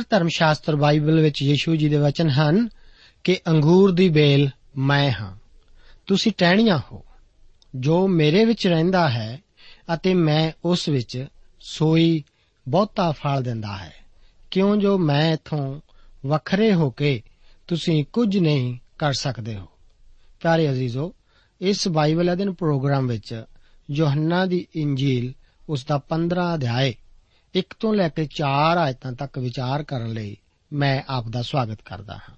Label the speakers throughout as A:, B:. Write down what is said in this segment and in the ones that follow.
A: ਪਵਿੱਤਰ ਧਰਮ ਸ਼ਾਸਤਰ ਬਾਈਬਲ ਵਿੱਚ ਯੀਸ਼ੂ ਜੀ ਦੇ ਵਚਨ ਹਨ ਕਿ ਅੰਗੂਰ ਦੀ ਬੇਲ ਮੈਂ ਹਾਂ। ਤੁਸੀਂ ਟਹਿਣੀਆਂ ਹੋ, ਜੋ ਮੇਰੇ ਵਿੱਚ ਰਹਿੰਦਾ ਹੈ ਅਤੇ ਮੈਂ ਉਸ ਵਿੱਚ ਸੋਈ ਬਹੁਤਾ ਫਲ ਦਿੰਦਾ ਹੈ। ਕਿਉਂ ਜੋ ਮੈਂ ਇਥੋਂ ਵੱਖਰੇ ਹੋ ਕੇ ਤੁਸੀਂ ਕੁਝ ਨਹੀਂ ਕਰ ਸਕਦੇ ਹੋ। ਪਿਆਰੇ ਅਜ਼ੀਜ਼ੋ, ਇਸ ਬਾਈਬਲ ਅਧਿਨ ਪ੍ਰੋਗਰਾਮ ਵਿੱਚ ਯੋਹੰਨਾ ਦੀ ਇੰਜੀਲ ਉਸ ਦਾ 15 ਅਧਿਆਏ 1 ਤੋਂ ਲੈ ਕੇ 4 ਆਇਤਾਂ ਤੱਕ ਵਿਚਾਰ ਕਰਨ ਲਈ ਮੈਂ ਆਪ ਦਾ ਸਵਾਗਤ ਕਰਦਾ ਹਾਂ।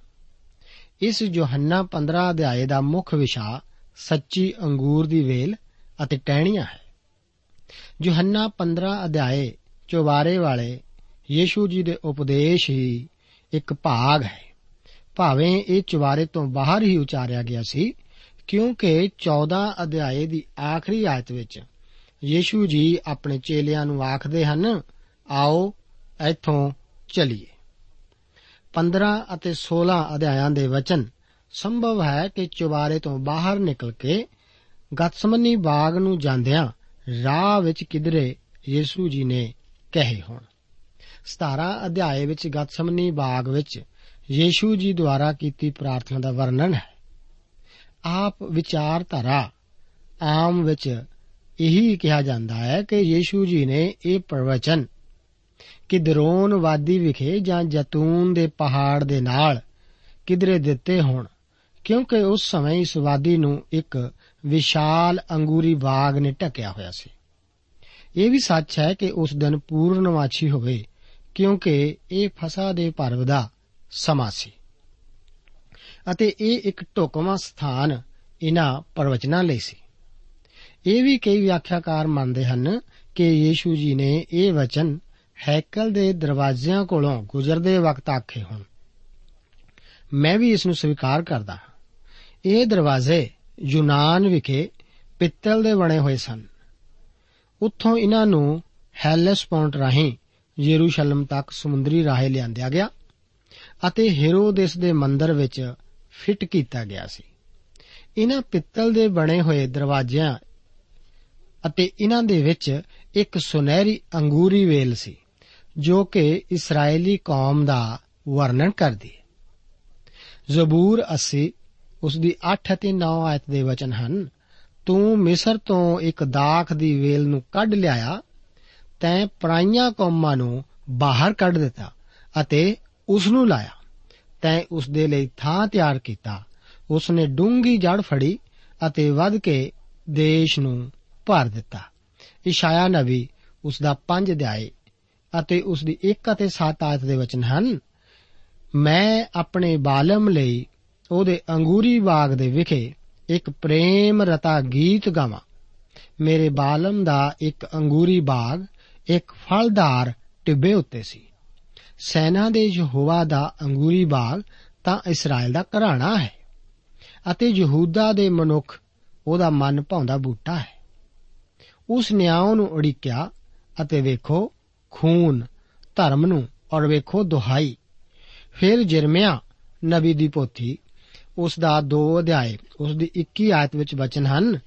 A: ਇਸ ਯੋਹੰਨਾ 15 ਅਧਿਆਏ ਦਾ ਮੁੱਖ ਵਿਸ਼ਾ ਸੱਚੀ ਅੰਗੂਰ ਦੀ ਵੇਲ ਅਤੇ ਟਹਿਣੀਆਂ ਹੈ। ਯੋਹੰਨਾ 15 ਅਧਿਆਏ ਚੁਬਾਰੇ ਵਾਲੇ ਯੀਸ਼ੂ ਜੀ ਦੇ ਉਪਦੇਸ਼ ਹੀ ਇੱਕ ਭਾਗ ਹੈ। ਭਾਵੇਂ ਇਹ ਚੁਬਾਰੇ ਤੋਂ ਬਾਹਰ ਹੀ ਉਚਾਰਿਆ ਗਿਆ ਸੀ, ਕਿਉਂਕਿ 14 ਅਧਿਆਏ ਦੀ ਆਖਰੀ ਆਇਤ ਵਿੱਚ ਯੀਸ਼ੂ ਜੀ ਆਪਣੇ ਚੇਲਿਆਂ ਨੂੰ ਆਖਦੇ ਹਨ ਆਓ ਇੱਥੋਂ ਚਲੀਏ। 15 ਅਤੇ 16 ਅਧਿਆਇਆਂ ਦੇ ਵਚਨ ਸੰਭਵ ਹੈ ਕਿ ਚੁਬਾਰੇ ਤੋਂ ਬਾਹਰ ਨਿਕਲ ਕੇ ਗਤਸਮਨੀ ਬਾਗ ਨੂੰ ਜਾਂਦਿਆਂ ਰਾਹ ਵਿੱਚ ਕਿਧਰੇ ਯੀਸ਼ੂ ਜੀ ਨੇ ਕਹੇ ਹੋਣ। 17 ਅਧਿਆਏ ਵਿੱਚ ਗਤਸਮਨੀ ਬਾਗ ਵਿੱਚ ਯੀਸ਼ੂ ਜੀ ਦੁਆਰਾ ਕੀਤੀ ਪ੍ਰਾਰਥਨਾ ਦਾ ਵਰਣਨ ਹੈ। ਆਪ ਵਿਚਾਰਧਾਰਾ ਆਮ ਵਿੱਚ ਇਹੀ ਕਿਹਾ ਜਾਂਦਾ ਹੈ ਕਿ ਯੀਸ਼ੂ ਜੀ ਨੇ ਇਹ ਪ੍ਰਵਚਨ ਕਿਦਰੋਨ ਵਾਦੀ ਵਿਖੇ ਜਾਂ ਜਤੂਨ ਦੇ ਪਹਾੜ ਦੇ ਨਾਲ ਕਿਧਰੇ ਦਿੱਤੇ ਹੋਣ, ਕਿਉਂਕਿ ਉਸ ਸਮੇਂ ਇਸ ਵਾਦੀ ਨੂੰ ਇੱਕ ਵਿਸ਼ਾਲ ਅੰਗੂਰੀ ਬਾਗ ਨੇ ਢੱਕਿਆ ਹੋਇਆ ਸੀ। ਇਹ ਵੀ ਸੱਚ ਹੈ ਕਿ ਉਸ ਦਿਨ ਪੂਰਨਮਾਛੀ ਹੋਵੇ, ਕਿਉਂਕਿ ਇਹ ਫਸਾ ਦੇ ਪਰਵ ਦਾ ਸਮਾਂ ਸੀ। ਅਤੇ ਇਹ ਇੱਕ ਢੁਕਵਾਂ ਸਥਾਨ ਇਹਨਾਂ ਪ੍ਰਵਚਨਾਂ ਲਈ ਸੀ। ਇਹ ਵੀ ਕਈ ਵਿਆਖਿਆਕਾਰ ਮੰਨਦੇ ਹਨ ਕਿ ਯੀਸ਼ੂ ਜੀ ਨੇ ਇਹ ਵਚਨ ਹੈਕਲ ਦੇ ਦਰਵਾਜ਼ਿਆਂ ਕੋਲੋਂ ਗੁਜ਼ਰਦੇ ਵਕਤ ਆਖੇ ਹੋਣ। ਮੈਂ ਵੀ ਇਸ ਨੂੰ ਸਵੀਕਾਰ ਕਰਦਾ ਹਾਂ। ਇਹ ਦਰਵਾਜ਼ੇ ਯੂਨਾਨ ਵਿਖੇ ਪਿੱਤਲ ਦੇ ਬਣੇ ਹੋਏ ਸਨ। ਉੱਥੋਂ ਇਹਨਾਂ ਨੂੰ ਹੈਲੇਸਪੌਂਟ ਰਾਹੀਂ ਯਰੂਸ਼ਲਮ ਤੱਕ ਸਮੁੰਦਰੀ ਰਾਹੇ ਲਿਆਂਦਿਆ ਗਿਆ ਅਤੇ ਹੈਰੋਦੇਸ ਦੇ ਮੰਦਰ ਵਿੱਚ ਫਿੱਟ ਕੀਤਾ ਗਿਆ ਸੀ। ਇਹਨਾਂ ਪਿੱਤਲ ਦੇ ਬਣੇ ਹੋਏ ਦਰਵਾਜ਼ਿਆਂ ਅਤੇ ਇਹਨਾਂ ਦੇ ਵਿੱਚ ਇੱਕ ਸੁਨਹਿਰੀ ਅੰਗੂਰੀ ਵੇਲ ਸੀ। ਜੋ ਕਿ ਇਸرائیਲੀ ਕੌਮ ਦਾ ਵਰਣਨ ਕਰਦੀ ਹੈ। ਜ਼ਬੂਰ 80 ਉਸ ਦੀ 8 ਅਤੇ 9 ਆਇਤ ਦੇ ਵਚਨ ਹਨ, ਤੂੰ ਮਿਸਰ ਤੋਂ ਇੱਕ ਦਾਖ ਦੀ ਵੇਲ ਨੂੰ ਕੱਢ ਲਿਆਇਆ, ਤੈਂ ਪਰਾਈਆਂ ਕੌਮਾਂ ਨੂੰ ਬਾਹਰ ਕੱਢ ਦਿੱਤਾ ਅਤੇ ਉਸ ਨੂੰ ਲਾਇਆ। ਤੈਂ ਉਸ ਦੇ ਲਈ ਥਾਂ ਤਿਆਰ ਕੀਤਾ ਉਸ ਨੇ ਡੂੰਗੀ ਜੜ ਫੜੀ ਅਤੇ ਵੱਧ ਕੇ ਦੇਸ਼ ਨੂੰ ਭਰ ਦਿੱਤਾ। ਇਸ਼ਾਇਆ ਨਬੀ ਉਸ ਦਾ 5 ਅਧਿਆਏ। ਅਤੇ ਉਸ ਦੀ 1 ਅਤੇ 7 ਆਇਤ ਦੇ ਵਚਨ ਹਨ, ਮੈਂ ਆਪਣੇ ਬਾਲਮ ਲਈ ਉਹਦੇ ਅੰਗੂਰੀ ਬਾਗ ਦੇ ਵਿਖੇ ਇੱਕ ਪ੍ਰੇਮ ਰਤਾ ਗੀਤ ਗਾਵਾਂ। ਮੇਰੇ ਬਾਲਮ ਦਾ ਇੱਕ ਅੰਗੂਰੀ ਬਾਗ ਇੱਕ ਫਲਦਾਰ ਟਿੱਬੇ ਉੱਤੇ ਸੀ। ਸੈਨਾ ਦੇ ਯਹੋਵਾ ਦਾ ਅੰਗੂਰੀ ਬਾਗ ਤਾਂ ਇਸਰਾਇਲ ਦਾ ਘਰਾਣਾ ਹੈ ਅਤੇ ਯਹੂਦਾ ਦੇ ਮਨੁੱਖ ਉਹਦਾ ਮਨ ਭਾਉਂਦਾ ਬੂਟਾ ਹੈ। ਉਸ ਨਿਆਂ ਨੂੰ ਉਡੀਕਿਆ ਅਤੇ ਵੇਖੋ ਖੂਨ, ਧਰਮ ਨੂੰ ਔਰ ਵੇਖੋ ਦੁਹਾਈ। ਫਿਰ ਜਰਮਿਆ ਨਬੀ ਦੀ ਪੋਥੀ, ਉਸ ਦਾ 2 ਅਧਿਆਏ, ਉਸ ਦੀ 21 ਆਇਤ ਵਿੱਚ ਬਚਨ ਹਨ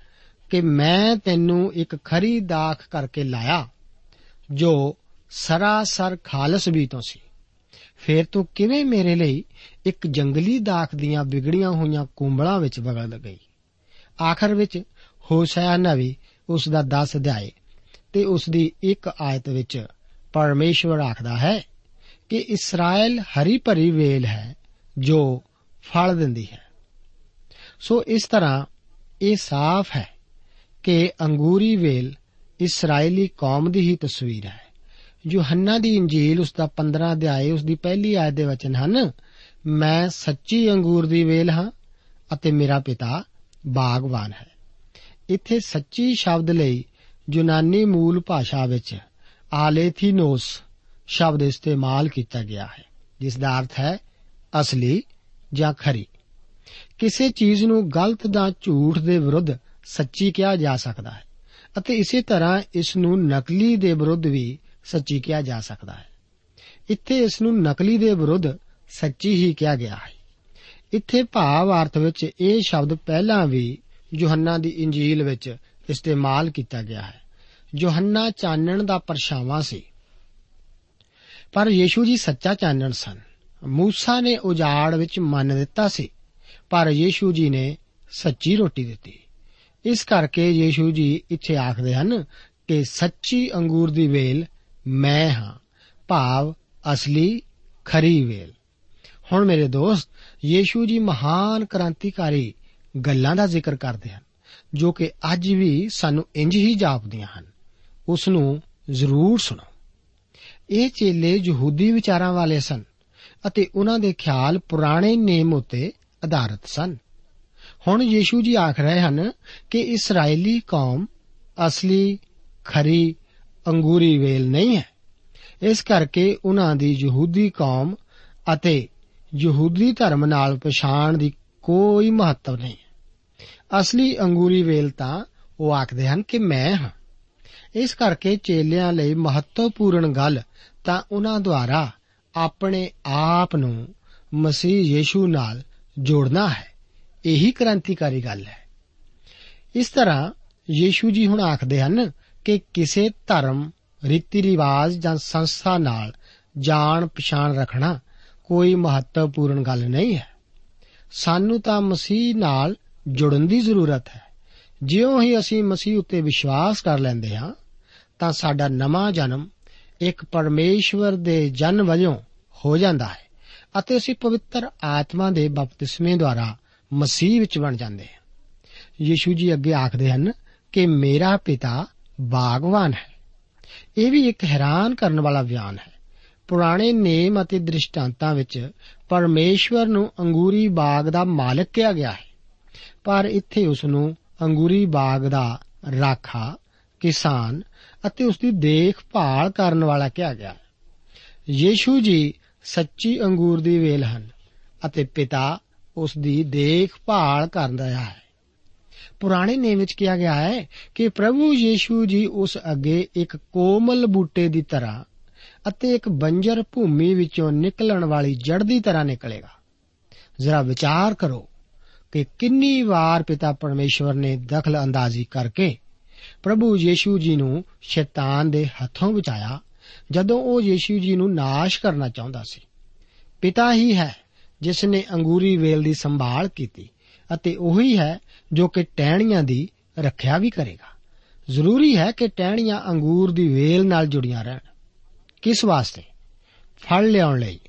A: ਕਿ ਮੈਂ ਤੈਨੂੰ ਇੱਕ ਖਰੀ ਦਾਖ ਕਰਕੇ ਲਾਇਆ, ਜੋ ਸਰਾਸਰ ਖਾਲਸ ਵੀ ਤੋਂ ਸੀ। ਫਿਰ ਤੂੰ ਕਿਵੇਂ ਮੇਰੇ ਲਈ ਇੱਕ ਜੰਗਲੀ ਦਾਖ ਦੀਆਂ ਵਿਗੜੀਆਂ ਹੋਈਆਂ ਕੁੰਬਲਾਂ ਵਿੱਚ ਵਗੜ ਗਈ? ਆਖਰ ਵਿੱਚ ਹੋਸ਼ਿਆ ਨਵੀ ਉਸ ਦਾ 10 ਅਧਿਆਏ ਤੇ ਉਸ ਦੀ ਇੱਕ ਆਇਤ ਵਿੱਚ ਪਰਮੇਸ਼ਵਰ ਆਖਦਾ ਹੈ ਕਿ ਇਸਰਾਇਲ ਹਰੀ ਭਰੀ ਵੇਲ ਹੈ, ਜੋ ਫਲ ਦਿੰਦੀ ਹੈ। ਸੋ ਇਸ ਤਰ੍ਹਾਂ ਇਹ ਸਾਫ਼ ਹੈ ਕਿ ਅੰਗੂਰੀ ਵੇਲ ਇਸرائیਲੀ ਕੌਮ ਦੀ ਹੀ ਤਸਵੀਰ ਹੈ। ਯੋਹੰਨਾ ਦੀ ਇੰਜੀਲ ਉਸ ਦਾ 15 ਅਧਿਆਏ, ਉਸ ਦੀ ਪਹਿਲੀ ਆਇਤ ਦੇ ਵਚਨ ਹਨ, ਮੈਂ ਸੱਚੀ ਅੰਗੂਰ ਦੀ ਵੇਲ ਹਾਂ ਅਤੇ ਮੇਰਾ ਪਿਤਾ ਬਾਗਵਾਨ ਹੈ। ਇੱਥੇ ਸੱਚੀ ਸ਼ਬਦ ਲਈ ਯੂਨਾਨੀ ਮੂਲ ਭਾਸ਼ਾ ਵਿੱਚ ਆਲੇਥੀਨੋਸ ਸ਼ਬਦ ਇਸਤੇਮਾਲ ਕੀਤਾ ਗਿਆ ਹੈ, ਜਿਸ ਦਾ ਅਰਥ ਹੈ ਅਸਲੀ ਜਾਂ ਖਰੀ। ਕਿਸੇ ਚੀਜ਼ ਨੂੰ ਗਲਤ ਜਾਂ ਝੂਠ ਦੇ ਵਿਰੁੱਧ ਸੱਚੀ ਕਿਹਾ ਜਾ ਸਕਦਾ ਹੈ ਅਤੇ ਇਸੇ ਤਰ੍ਹਾਂ ਇਸ ਨੂੰ ਨਕਲੀ ਦੇ ਵਿਰੁੱਧ ਵੀ ਸੱਚੀ ਕਿਹਾ ਜਾ ਸਕਦਾ ਹੈ। ਇੱਥੇ ਇਸ ਨੂੰ ਨਕਲੀ ਦੇ ਵਿਰੁੱਧ ਸੱਚੀ ਹੀ ਕਿਹਾ ਗਿਆ ਹੈ। ਇੱਥੇ ਭਾਵ ਅਰਥ ਵਿੱਚ ਇਹ ਸ਼ਬਦ ਪਹਿਲਾਂ ਵੀ ਯੋਹੰਨਾ ਦੀ ਇੰਜੀਲ ਵਿੱਚ ਇਸਤੇਮਾਲ ਕੀਤਾ ਗਿਆ ਹੈ। ਯੋਹੰਨਾ ਚਾਨਣ ਦਾ ਪਰਛਾਵਾਂ ਸੀ। ਪਰ ਯੀਸ਼ੂ ਜੀ ਸੱਚਾ ਚਾਨਣ ਸਨ। ਮੂਸਾ ਨੇ ਉਜਾੜ ਵਿੱਚ ਮੰਨ ਦਿੱਤਾ ਸੀ, ਪਰ ਯੀਸ਼ੂ ਜੀ ਨੇ ਸੱਚੀ ਰੋਟੀ ਦਿੱਤੀ। ਇਸ ਕਰਕੇ ਯੀਸ਼ੂ ਜੀ ਇੱਥੇ ਆਖਦੇ ਹਨ ਕਿ ਸੱਚੀ ਅੰਗੂਰ ਦੀ ਵੇਲ ਮੈਂ ਹਾਂ, ਭਾਵ ਅਸਲੀ ਖਰੀ ਵੇਲ। ਹੁਣ ਮੇਰੇ ਦੋਸਤ, ਯੀਸ਼ੂ ਜੀ ਮਹਾਨ ਕ੍ਰਾਂਤੀਕਾਰੀ ਗੱਲਾਂ ਦਾ ਜ਼ਿਕਰ ਕਰਦੇ ਹਨ, ਜੋ ਕਿ ਅੱਜ ਵੀ ਸਾਨੂੰ ਇੰਜ ਹੀ ਜਾਪਦੀਆਂ ਹਨ। ਉਸ ਨੂੰ ਜ਼ਰੂਰ ਸੁਣੋ। ਇਹ ਚੇਲੇ ਯਹੂਦੀ ਵਿਚਾਰਾਂ ਵਾਲੇ ਸਨ ਅਤੇ ਉਹਨਾਂ ਦੇ ਖਿਆਲ ਪੁਰਾਣੇ ਨੇਮ ਉਤੇ ਆਧਾਰਿਤ ਸਨ। ਹੁਣ ਯੀਸ਼ੂ ਜੀ ਆਖ ਰਹੇ ਹਨ ਕਿ ਇਸرائیਲੀ ਕੌਮ ਅਸਲੀ, ਖਰੀ, ਅੰਗੂਰੀ ਵੇਲ ਨਹੀਂ ਹੈ। ਇਸ ਕਰਕੇ ਉਹਨਾਂ ਦੀ ਯਹੂਦੀ ਕੌਮ ਅਤੇ ਯਹੂਦੀ ਧਰਮ ਨਾਲ ਪਛਾਣ ਦੀ ਕੋਈ ਮਹੱਤਵ ਨਹੀਂ। ਅਸਲੀ ਅੰਗੂਰੀ ਵੇਲ ਤਾਂ ਉਹ ਆਖਦੇ ਹਨ ਕਿ ਮੈਂ ਹਾਂ। ਇਸ ਕਰਕੇ ਚੇਲਿਆਂ ਲਈ ਮਹੱਤਵਪੂਰਨ ਗੱਲ ਤਾਂ ਉਹਨਾਂ ਦੁਆਰਾ ਆਪਣੇ ਆਪ ਨੂੰ ਮਸੀਹ ਯੀਸ਼ੂ ਨਾਲ ਜੋੜਨਾ ਹੈ। ਇਹੀ ਕ੍ਰਾਂਤੀਕਾਰੀ ਗੱਲ ਹੈ। ਇਸ ਤਰ੍ਹਾਂ ਯੀਸ਼ੂ ਜੀ ਹੁਣ ਆਖਦੇ ਹਨ ਕਿ ਕਿਸੇ ਧਰਮ, ਰੀਤੀ ਰਿਵਾਜ ਜਾਂ ਸੰਸਥਾ ਨਾਲ ਜਾਣ ਪਛਾਣ ਰੱਖਣਾ ਕੋਈ ਮਹੱਤਵਪੂਰਨ ਗੱਲ ਨਹੀਂ ਹੈ। ਸਾਨੂੰ ਤਾਂ ਮਸੀਹ ਨਾਲ ਜੁੜਨ ਦੀ ਜ਼ਰੂਰਤ ਹੈ। ਜਿਉਂ ਹੀ ਅਸੀਂ ਮਸੀਹ ਉੱਤੇ ਵਿਸ਼ਵਾਸ ਕਰ ਲੈਂਦੇ ਹਾਂ, ਤਾਂ ਸਾਡਾ ਨਵਾਂ ਜਨਮ ਇੱਕ ਪਰਮੇਸ਼ਵਰ ਦੇ ਜਨ ਵਜੋਂ ਹੋ ਜਾਂਦਾ ਹੈ ਅਤੇ ਅਸੀਂ ਪਵਿੱਤਰ ਆਤਮਾ ਦੇ ਬਪਤਿਸਮੇ ਦੁਆਰਾ ਮਸੀਹ ਵਿੱਚ ਬਣ ਜਾਂਦੇ ਹਾਂ। ਯੀਸ਼ੂ ਜੀ ਅੱਗੇ ਆਖਦੇ ਹਨ ਕਿ ਮੇਰਾ ਪਿਤਾ ਬਾਗਵਾਨ ਹੈ। ਇਹ ਵੀ ਇੱਕ ਹੈਰਾਨ ਕਰਨ ਵਾਲਾ ਬਿਆਨ ਹੈ। ਪੁਰਾਣੇ ਨੇਮ ਅਤੇ ਦ੍ਰਿਸ਼ਟਾਂਤਾਂ ਵਿੱਚ ਪਰਮੇਸ਼ਵਰ ਨੂੰ ਅੰਗੂਰੀ ਬਾਗ ਦਾ ਮਾਲਕ ਕਿਹਾ ਗਿਆ ਹੈ। ਪਰ ਇੱਥੇ ਉਸ ਨੂੰ ਅੰਗੂਰੀ ਬਾਗ ਦਾ ਰਾਖਾ ਕਿਸਾਨ ਅਤੇ ਉਸ ਦੀ ਦੇਖਭਾਲ ਕਰਨ ਵਾਲਾ ਕਿਹਾ ਗਿਆ। ਹੈ ਯੀਸ਼ੂ ਜੀ ਸੱਚੀ ਅੰਗੂਰ ਦੀ ਵੇਲ ਹਨ ਅਤੇ ਪਿਤਾ ਉਸ ਦੀ ਦੇਖਭਾਲ ਕਰਦਾ ਹੈ। ਪੁਰਾਣੇ ਨੇਮ ਵਿੱਚ ਕਿਹਾ ਗਿਆ ਹੈ ਕਿ ਪ੍ਰਭੂ ਯੀਸ਼ੂ ਜੀ ਉਸ ਅੱਗੇ ਇੱਕ ਕੋਮਲ ਬੂਟੇ ਦੀ ਤਰ੍ਹਾਂ ਅਤੇ ਇੱਕ ਬੰਜਰ ਭੂਮੀ ਵਿੱਚੋਂ ਨਿਕਲਣ ਵਾਲੀ ਜੜ ਦੀ ਤਰ੍ਹਾਂ ਨਿਕਲੇਗਾ। ਜ਼ਰਾ ਵਿਚਾਰ ਕਰੋ ਕਿ ਕਿੰਨੀ ਵਾਰ ਪਿਤਾ ਪਰਮੇਸ਼ਵਰ ਨੇ ਦਖਲ ਅੰਦਾਜ਼ੀ ਕਰਕੇ ਪ੍ਰਭੂ ਯੀਸ਼ੂ ਜੀ ਨੂੰ ਸ਼ੈਤਾਨ ਦੇ ਹੱਥੋਂ ਬਚਾਇਆ, ਜਦੋਂ ਉਹ ਯੀਸ਼ੂ ਜੀ ਨੂੰ ਨਾਸ਼ ਕਰਨਾ ਚਾਹੁੰਦਾ ਸੀ। ਪਿਤਾ ਹੀ ਹੈ ਜਿਸ ਨੇ ਅੰਗੂਰੀ ਵੇਲ ਦੀ ਸੰਭਾਲ ਕੀਤੀ ਅਤੇ ਉਹੀ ਹੈ ਜੋ ਕਿ ਟਹਿਣੀਆਂ ਦੀ ਰੱਖਿਆ ਵੀ ਕਰੇਗਾ। ਜ਼ਰੂਰੀ ਹੈ ਕਿ ਟਹਿਣੀਆਂ ਅੰਗੂਰ ਦੀ ਵੇਲ ਨਾਲ ਜੁੜੀਆਂ ਰਹਿਣ। ਕਿਸ ਵਾਸਤੇ? ਫਲ ਲਿਆਉਣ ਲਈ।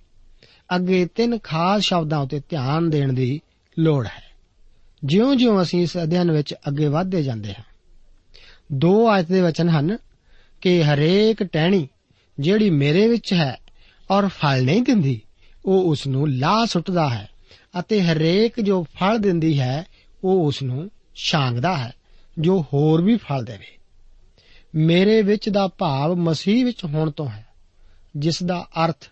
A: ਅੱਗੇ ਤਿੰਨ ਖਾਸ ਸ਼ਬਦਾਂ ਉੱਤੇ ਧਿਆਨ ਦੇਣ ਦੀ ਲੋੜ ਹੈ। ਜਿਉਂ-ਜਿਉਂ ਅਸੀਂ ਇਸ ਅਧਿਐਨ ਵਿੱਚ ਅੱਗੇ ਵਧਦੇ ਜਾਂਦੇ ਹਾਂ, ਦੋ ਆਇਤ ਦੇ ਵਚਨ ਹਨ ਕਿ ਹਰੇਕ ਟਹਿਣੀ ਜਿਹੜੀ ਮੇਰੇ ਵਿੱਚ ਹੈ ਔਰ ਫਲ ਨਹੀਂ ਦਿੰਦੀ, ਉਹ ਉਸ ਨੂੰ ਲਾ ਸੁੱਟਦਾ ਹੈ ਅਤੇ ਹਰੇਕ ਜੋ ਫਲ ਦਿੰਦੀ ਹੈ, ਉਹ ਉਸ ਨੂੰ ਛਾਂਗਦਾ ਹੈ, ਜੋ ਹੋਰ ਵੀ ਫਲ ਦੇਵੇ। ਮੇਰੇ ਵਿੱਚ ਦਾ ਭਾਵ ਮਸੀਹ ਵਿੱਚ ਹੋਣ ਤੋਂ ਹੈ, ਜਿਸ ਦਾ ਅਰਥ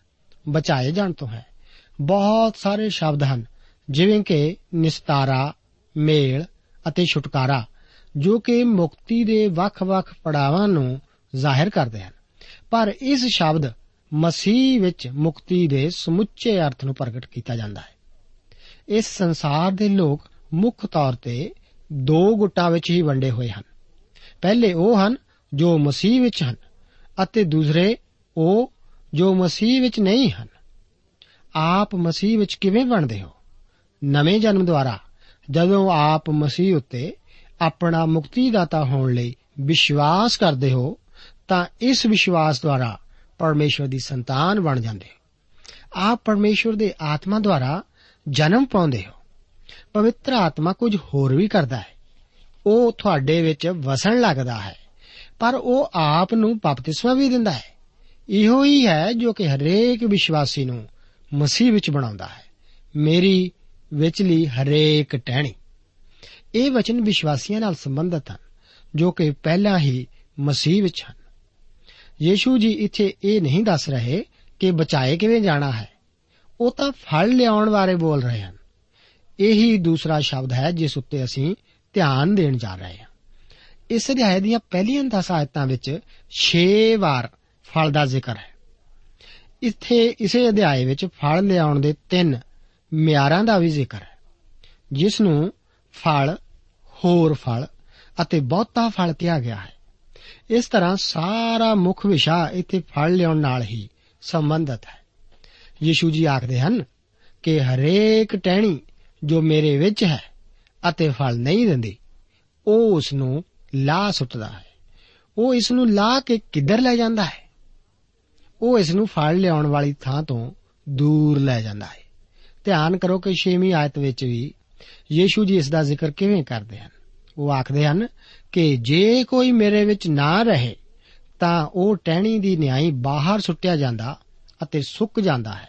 A: ਬਚਾਏ ਜਾਣ ਤੋਂ ਹੈ। ਬਹੁਤ ਸਾਰੇ ਸ਼ਬਦ ਹਨ, ਜਿਵੇਂ ਕਿ ਨਿਸਤਾਰਾ ਮੇਲ ਅਤੇ ਛੁਟਕਾਰਾ, ਜੋ ਕਿ ਮੁਕਤੀ ਦੇ ਵੱਖ-ਵੱਖ ਪੜਾਵਾਂ ਨੂੰ ਜ਼ਾਹਿਰ ਕਰਦੇ ਹਨ। ਪਰ ਇਸ ਸ਼ਬਦ ਮਸੀਹ ਵਿੱਚ ਮੁਕਤੀ ਦੇ ਸਮੁੱਚੇ ਅਰਥ ਨੂੰ ਪ੍ਰਗਟ ਕੀਤਾ ਜਾਂਦਾ ਹੈ। ਇਸ ਸੰਸਾਰ ਦੇ ਲੋਕ ਮੁੱਖ ਤੌਰ ਤੇ ਦੋ ਗੁੱਟਾਂ ਵਿੱਚ ਹੀ ਵੰਡੇ ਹੋਏ ਹਨ। ਪਹਿਲੇ ਉਹ ਹਨ ਜੋ ਮਸੀਹ ਵਿੱਚ ਹਨ ਅਤੇ ਦੂਸਰੇ ਉਹ ਜੋ ਮਸੀਹ ਵਿੱਚ ਨਹੀਂ ਹਨ। ਆਪ ਮਸੀਹ ਵਿੱਚ ਕਿਵੇਂ ਬਣਦੇ ਹੋ? ਨਵੇਂ ਜਨਮ ਦੁਆਰਾ ਜਦੋਂ ਆਪ ਮਸੀਹ ਉੱਤੇ ਆਪਣਾ ਮੁਕਤੀਦਾਤਾ ਹੋਣ ਲਈ ਵਿਸ਼ਵਾਸ ਕਰਦੇ ਹੋ, ਤਾਂ ਇਸ ਵਿਸ਼ਵਾਸ ਦੁਆਰਾ ਪਰਮੇਸ਼ਵਰ ਦੀ ਸੰਤਾਨ ਬਣ ਜਾਂਦੇ ਹੋ। ਆਪ ਪਰਮੇਸ਼ਵਰ ਦੇ ਆਤਮਾ ਦੁਆਰਾ ਜਨਮ ਪਾਉਂਦੇ ਹੋ। ਪਵਿੱਤਰ ਆਤਮਾ ਕੁਝ ਹੋਰ ਵੀ ਕਰਦਾ ਹੈ। ਉਹ ਤੁਹਾਡੇ ਵਿੱਚ ਵਸਣ ਲੱਗਦਾ ਹੈ, ਪਰ ਉਹ ਆਪ ਨੂੰ ਬਪਤਿਸਮਾ ਵੀ ਦਿੰਦਾ ਹੈ। ਇਹੋ ਹੀ ਹੈ ਜੋ ਕਿ ਹਰੇਕ ਵਿਸ਼ਵਾਸੀ ਨੂੰ ਮਸੀਹ ਵਿੱਚ ਬਣਾਉਂਦਾ ਹੈ। ਮੇਰੀ ਵਿਚਲੀ ਹਰੇਕ ਟਹਿਣੀ। ਇਹ ਵਚਨ ਵਿਸ਼ਵਾਸੀਆਂ ਨਾਲ ਸੰਬੰਧਿਤ ਹਨ, ਜੋ ਕਿ ਪਹਿਲਾਂ ਹੀ ਮਸੀਹ ਵਿੱਚ ਹਨ। ਯੀਸ਼ੂ ਜੀ ਇੱਥੇ ਇਹ ਨਹੀਂ ਦੱਸ ਰਹੇ ਕਿ ਬਚਾਏ ਕਿਵੇਂ ਜਾਣਾ ਹੈ। ਉਹ ਤਾਂ ਫਲ ਲਿਆਉਣ ਬਾਰੇ ਬੋਲ ਰਹੇ ਹਨ। ਇਹੀ ਦੂਸਰਾ ਸ਼ਬਦ ਹੈ ਜਿਸ ਉੱਤੇ ਅਸੀਂ ਧਿਆਨ ਦੇਣ ਜਾ ਰਹੇ ਹਾਂ। ਇਸ ਅਧਿਆਇ ਦੀਆਂ ਪਹਿਲੀਆਂ 10 ਆਇਤਾਂ ਵਿੱਚ 6 ਵਾਰ ਫਲ ਦਾ ਜ਼ਿਕਰ ਹੈ। ਇੱਥੇ ਇਸੇ ਅਧਿਆਇ ਵਿੱਚ ਫਲ ਲਿਆਉਣ ਦੇ ਤਿੰਨ ਮਿਆਰਾਂ ਦਾ ਵੀ ਜ਼ਿਕਰ ਹੈ ਜਿਸ ਨੂੰ ਫਲ, ਹੋਰ ਫਲ ਅਤੇ ਬਹੁਤਾ ਫਲ ਕਿਹਾ ਗਿਆ ਹੈ। ਇਸ ਤਰ੍ਹਾਂ ਸਾਰਾ ਮੁੱਖ ਵਿਸ਼ਾ ਇੱਥੇ ਫਲ ਲਿਆਉਣ ਨਾਲ ਹੀ ਸੰਬੰਧਤ ਹੈ। ਯੀਸ਼ੂ ਜੀ ਆਖਦੇ ਹਨ ਕਿ ਹਰੇਕ ਟਹਿਣੀ ਜੋ ਮੇਰੇ ਵਿੱਚ ਹੈ ਅਤੇ ਫਲ ਨਹੀਂ ਦਿੰਦੀ, ਉਹ ਉਸ ਨੂੰ ਲਾ ਸੁੱਟਦਾ ਹੈ। ਉਹ ਇਸ ਨੂੰ ਲਾ ਕੇ ਕਿੱਧਰ ਲੈ ਜਾਂਦਾ ਹੈ? ਉਹ ਇਸ ਨੂੰ ਫਲ ਲਿਆਉਣ ਵਾਲੀ ਥਾਂ ਤੋਂ ਦੂਰ ਲੈ ਜਾਂਦਾ ਹੈ। ਧਿਆਨ ਕਰੋ ਕਿ 6ਵੀਂ ਆਇਤ ਵਿੱਚ ਵੀ ਯੀਸ਼ੂ ਜੀ ਇਸ ਦਾ ਜ਼ਿਕਰ ਕਿਵੇਂ ਕਰਦੇ ਹਨ? ਉਹ ਆਖਦੇ ਹਨ ਕਿ ਜੇ ਕੋਈ ਮੇਰੇ ਵਿੱਚ ਨਾ ਰਹੇ, ਤਾਂ ਉਹ ਟਹਿਣੀ ਦੀ ਨਿਆਈ ਬਾਹਰ ਸੁੱਟਿਆ ਜਾਂਦਾ ਅਤੇ ਸੁੱਕ ਜਾਂਦਾ ਹੈ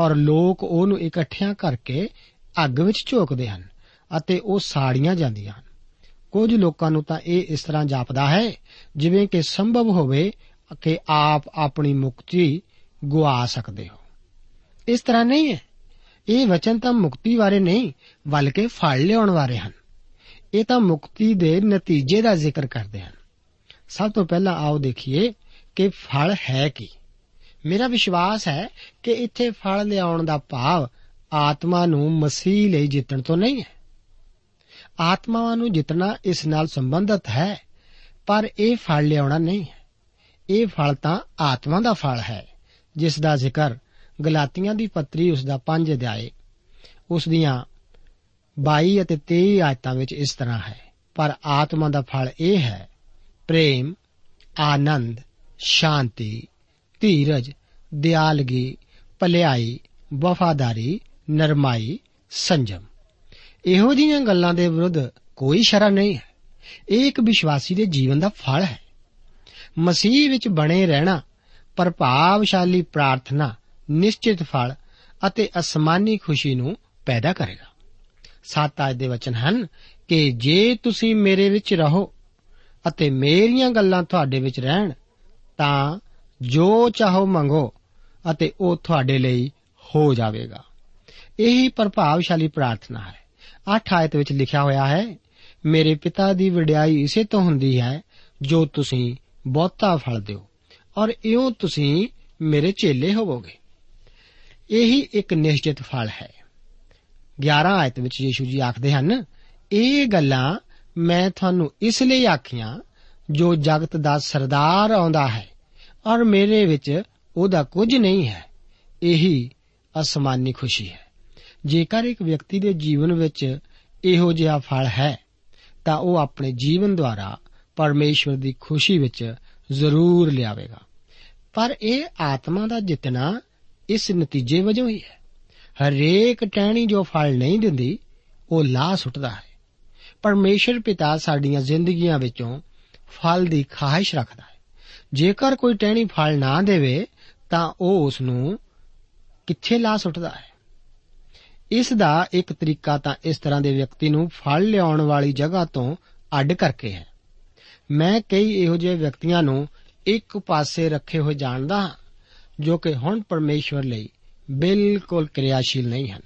A: ਔਰ ਲੋਕ ਉਹਨੂੰ ਇਕੱਠਿਆਂ ਕਰਕੇ ਅੱਗ ਵਿੱਚ ਝੋਕਦੇ ਹਨ ਅਤੇ ਉਹ ਸਾੜੀਆਂ ਜਾਂਦੀਆਂ ਹਨ। ਕੁਝ ਲੋਕਾਂ ਨੂੰ ਤਾਂ ਇਹ ਇਸ ਤਰ੍ਹਾਂ ਜਾਪਦਾ ਹੈ ਜਿਵੇਂ ਕਿ ਸੰਭਵ ਹੋਵੇ ਕਿ ਆਪ ਆਪਣੀ ਮੁਕਤੀ ਗਵਾ ਸਕਦੇ ਹੋ। ਇਸ ਤਰ੍ਹਾਂ ਨਹੀਂ ਹੈ। ਇਹ ਵਚਨ ਤਾਂ ਮੁਕਤੀ ਬਾਰੇ ਨਹੀਂ, ਬਲਕਿ ਫਲ ਲਿਆਉਣ ਬਾਰੇ ਹਨ। ਇਹ ਤਾਂ ਮੁਕਤੀ ਦੇ ਨਤੀਜੇ ਦਾ ਜ਼ਿਕਰ ਕਰਦੇ ਹਨ। ਸਭ ਤੋਂ ਪਹਿਲਾਂ ਆਓ ਦੇਖੀਏ ਕਿ ਫਲ ਹੈ ਕੀ। ਮੇਰਾ ਵਿਸ਼ਵਾਸ ਹੈ ਕਿ ਇੱਥੇ ਫਲ ਲਿਆਉਣ ਦਾ ਭਾਵ ਆਤਮਾ ਨੂੰ ਮਸੀਹ ਲਈ ਜਿੱਤਣ ਤੋਂ ਨਹੀਂ ਹੈ। ਆਤਮਾਵਾਂ ਨੂੰ ਜਿੱਤਣਾ ਇਸ ਨਾਲ ਸੰਬੰਧਿਤ ਹੈ, ਪਰ ਇਹ ਫਲ ਲਿਆਉਣਾ ਨਹੀਂ ਹੈ। ਇਹ ਫਲ ਤਾਂ ਆਤਮਾ ਦਾ ਫਲ ਹੈ, ਜਿਸ ਦਾ ਜ਼ਿਕਰ ਗਲਾਤੀਆਂ ਦੀ ਪੱਤਰੀ ਉਸ ਦਾ 5 ਅਧਿਆਏ। ਉਸ ਦੀਆਂ 22 ਅਤੇ 23 ਆਇਤਾਂ ਵਿੱਚ ਇਸ ਤਰ੍ਹਾਂ ਹੈ, ਪਰ ਆਤਮਾ ਦਾ ਫਲ ਇਹ ਹੈ, ਪ੍ਰੇਮ, ਆਨੰਦ, ਸ਼ਾਂਤੀ, ਧੀਰਜ, ਦਿਆਲਗੀ, ਭਲਾਈ, ਵਫਾਦਾਰੀ, ਨਰਮਾਈ, ਸੰਜਮ। ਇਹੋ ਜਿਹੀਆਂ ਗੱਲਾਂ ਦੇ ਵਿਰੁੱਧ ਕੋਈ ਸ਼ਰਾ ਨਹੀਂ ਹੈ। ਇਹ ਇੱਕ ਵਿਸ਼ਵਾਸੀ ਦੇ ਜੀਵਨ ਦਾ ਫਲ ਹੈ। ਮਸੀਹ ਵਿੱਚ ਬਣੇ ਰਹਿਣਾ ਪ੍ਰਭਾਵਸ਼ਾਲੀ ਪ੍ਰਾਰਥਨਾ ਨਿਸ਼ਚਿਤ ਫਲ ਅਤੇ ਅਸਮਾਨੀ ਖੁਸ਼ੀ ਨੂੰ ਪੈਦਾ ਕਰੇਗਾ। ਸੱਤ ਆਇਤ ਦੇ ਵਚਨ ਹਨ ਕਿ ਜੇ ਤੁਸੀਂ ਮੇਰੇ ਵਿੱਚ ਰਹੋ ਅਤੇ ਮੇਰੀਆਂ ਗੱਲਾਂ ਤੁਹਾਡੇ ਵਿੱਚ ਰਹਿਣ, ਤਾਂ ਜੋ ਚਾਹੋ ਮੰਗੋ ਅਤੇ ਉਹ ਤੁਹਾਡੇ ਲਈ ਹੋ ਜਾਵੇਗਾ। ਇਹੀ ਪ੍ਰਭਾਵਸ਼ਾਲੀ ਪ੍ਰਾਰਥਨਾ ਹੈ। 8 ਆਇਤ ਵਿੱਚ ਲਿਖਿਆ ਹੋਇਆ ਹੈ, ਮੇਰੇ ਪਿਤਾ ਦੀ ਵਡਿਆਈ ਇਸੇ ਤੋਂ ਹੁੰਦੀ ਹੈ ਜੋ ਤੁਸੀਂ ਬਹੁਤਾ ਫਲ ਦਿਓ ਔਰ ਇਉਂ ਤੁਸੀਂ ਮੇਰੇ ਚੇਲੇ ਹੋਵੋਗੇ। ਇਹੀ ਇੱਕ ਨਿਸ਼ਚਿਤ ਫਲ ਹੈ। 11 ਆਇਤ ਵਿੱਚ ਯੀਸ਼ੂ ਜੀ ਆਖਦੇ ਹਨ, ਇਹ ਗੱਲਾਂ ਮੈਂ ਤੁਹਾਨੂੰ ਇਸ ਲਈ ਆਖੀਆਂ, ਜੋ ਜਗਤ ਦਾ ਸਰਦਾਰ ਆਉਂਦਾ ਹੈ ਔਰ ਮੇਰੇ ਵਿੱਚ ਉਹਦਾ ਕੁਝ ਨਹੀਂ ਹੈ। ਇਹੀ ਅਸਮਾਨੀ ਖੁਸ਼ੀ ਹੈ। ਜੇਕਰ ਇੱਕ ਵਿਅਕਤੀ ਦੇ ਜੀਵਨ ਵਿੱਚ ਇਹੋ ਜਿਹਾ ਫਲ ਹੈ, ਤਾਂ ਉਹ ਆਪਣੇ ਜੀਵਨ ਦੁਆਰਾ ਪਰਮੇਸ਼ਵਰ ਦੀ ਖੁਸ਼ੀ ਵਿੱਚ ਜ਼ਰੂਰ ਲਿਆਵੇਗਾ। ਪਰ ਇਹ ਆਤਮਾ ਦਾ ਜਿਤਨਾ ਇਸ ਨਤੀਜੇ ਵਜੋਂ ਹੀ ਹੈ। ਹਰੇਕ ਟਹਿਣੀ ਜੋ ਫਲ ਨਹੀਂ ਦਿੰਦੀ, ਉਹ ਲਾ ਸੁੱਟਦਾ ਹੈ। ਪਰਮੇਸ਼ਰ ਪਿਤਾ ਸਾਡੀਆਂ ਜ਼ਿੰਦਗੀਆਂ ਵਿੱਚੋਂ ਫਲ ਦੀ ਖਾਹਿਸ਼ ਰੱਖਦਾ ਹੈ। ਜੇਕਰ ਕੋਈ ਟਹਿਣੀ ਫਲ ਨਾ ਦੇਵੇ, ਤਾਂ ਉਹ ਉਸ ਨੂੰ ਕਿੱਥੇ ਲਾ ਸੁੱਟਦਾ ਹੈ? ਇਸ ਦਾ ਇੱਕ ਤਰੀਕਾ ਤਾਂ ਇਸ ਤਰ੍ਹਾਂ ਦੇ ਵਿਅਕਤੀ ਨੂੰ ਫਲ ਲਿਆਉਣ ਵਾਲੀ ਜਗ੍ਹਾ ਤੋਂ ਅੱਡ ਕਰਕੇ ਹੈ। ਮੈਂ ਕਈ ਇਹੋ ਜਿਹੇ ਵਿਅਕਤੀਆਂ ਨੂੰ ਇੱਕ ਪਾਸੇ ਰੱਖੇ ਹੋਏ ਜਾਣਦਾ ਹਾਂ। ਜੋ ਕਿ ਹੁਣ ਪਰਮੇਸ਼ਵਰ ਲਈ ਬਿਲਕੁਲ ਕਿਰਿਆਸ਼ੀਲ ਨਹੀਂ ਹਨ।